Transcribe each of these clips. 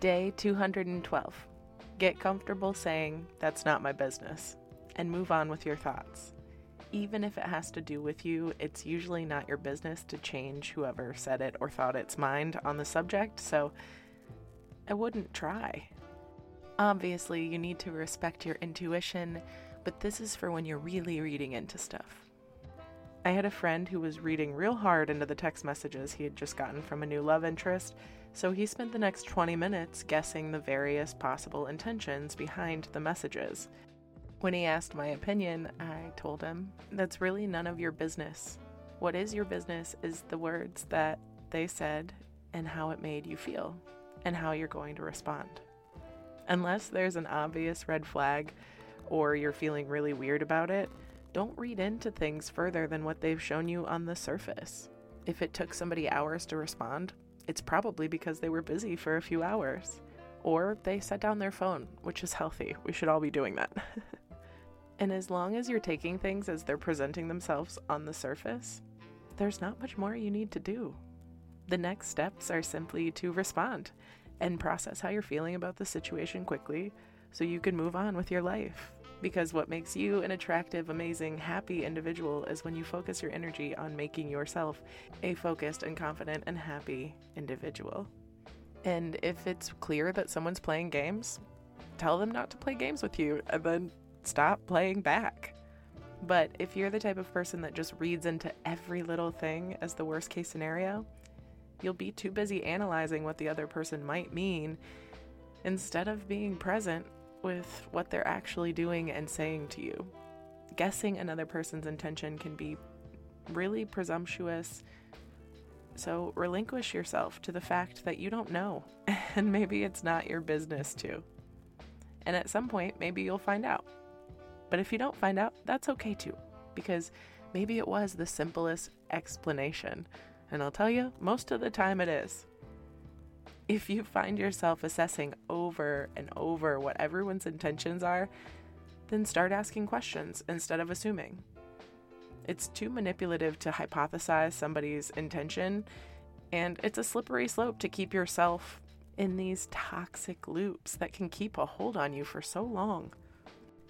Day 212. Get comfortable saying, That's not my business, and move on with your thoughts. Even if it has to do with you, it's usually not your business to change whoever said it or thought its mind on the subject, so I wouldn't try. Obviously, you need to respect your intuition, but this is for when you're really reading into stuff. I had a friend who was reading real hard into the text messages he had just gotten from a new love interest so he spent the next 20 minutes guessing the various possible intentions behind the messages. When he asked my opinion, I told him, That's really none of your business. What is your business is the words that they said and how it made you feel, and how you're going to respond. Unless there's an obvious red flag or you're feeling really weird about it, don't read into things further than what they've shown you on the surface. If it took somebody hours to respond, it's probably because they were busy for a few hours. Or they set down their phone, which is healthy. We should all be doing that. and as long as you're taking things as they're presenting themselves on the surface, there's not much more you need to do. The next steps are simply to respond and process how you're feeling about the situation quickly so you can move on with your life. Because what makes you an attractive, amazing, happy individual is when you focus your energy on making yourself a focused and confident and happy individual. And if it's clear that someone's playing games, tell them not to play games with you and then stop playing back. But if you're the type of person that just reads into every little thing as the worst case scenario, you'll be too busy analyzing what the other person might mean instead of being present with what they're actually doing and saying to you. Guessing another person's intention can be really presumptuous. So relinquish yourself to the fact that you don't know, and maybe it's not your business to. And at some point, maybe you'll find out. But if you don't find out, that's okay too, because maybe it was the simplest explanation. And I'll tell you, most of the time it is if you find yourself assessing over and over what everyone's intentions are, then start asking questions instead of assuming. It's too manipulative to hypothesize somebody's intention, and it's a slippery slope to keep yourself in these toxic loops that can keep a hold on you for so long.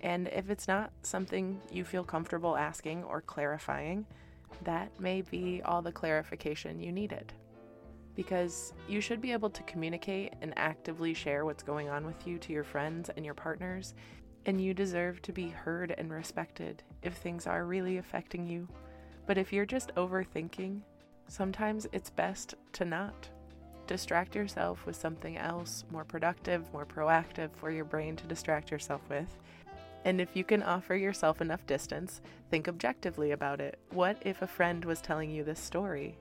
And if it's not something you feel comfortable asking or clarifying, that may be all the clarification you needed. Because you should be able to communicate and actively share what's going on with you to your friends and your partners, and you deserve to be heard and respected if things are really affecting you. But if you're just overthinking, sometimes it's best to not. Distract yourself with something else more productive, more proactive for your brain to distract yourself with. And if you can offer yourself enough distance, think objectively about it. What if a friend was telling you this story?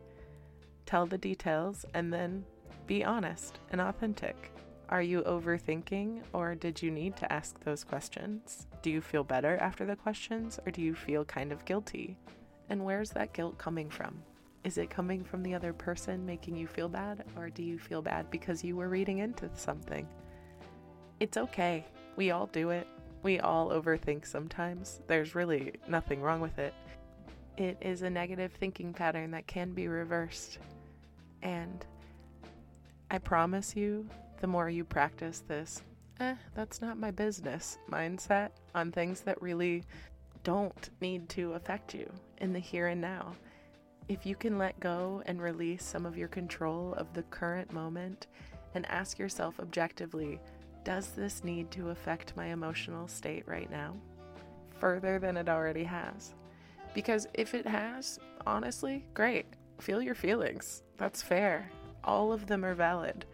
Tell the details and then be honest and authentic. Are you overthinking or did you need to ask those questions? Do you feel better after the questions or do you feel kind of guilty? And where's that guilt coming from? Is it coming from the other person making you feel bad, or do you feel bad because you were reading into something? It's okay. We all do it. We all overthink sometimes. There's really nothing wrong with it. It is a negative thinking pattern that can be reversed. And I promise you, the more you practice this, eh, that's not my business mindset on things that really don't need to affect you in the here and now if you can let go and release some of your control of the current moment and ask yourself objectively, does this need to affect my emotional state right now? Further than it already has. Because if it has, honestly, great. Feel your feelings. That's fair. All of them are valid.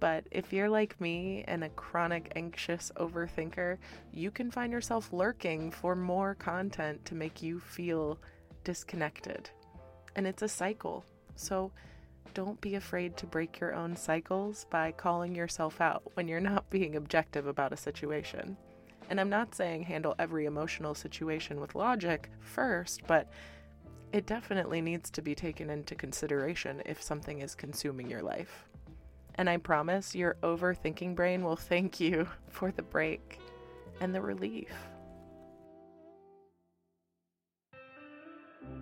But if you're like me and a chronic anxious overthinker, you can find yourself lurking for more content to make you feel disconnected and it's a cycle. So don't be afraid to break your own cycles by calling yourself out when you're not being objective about a situation. And I'm not saying handle every emotional situation with logic first, but it definitely needs to be taken into consideration if something is consuming your life. And I promise your overthinking brain will thank you for the break and the relief.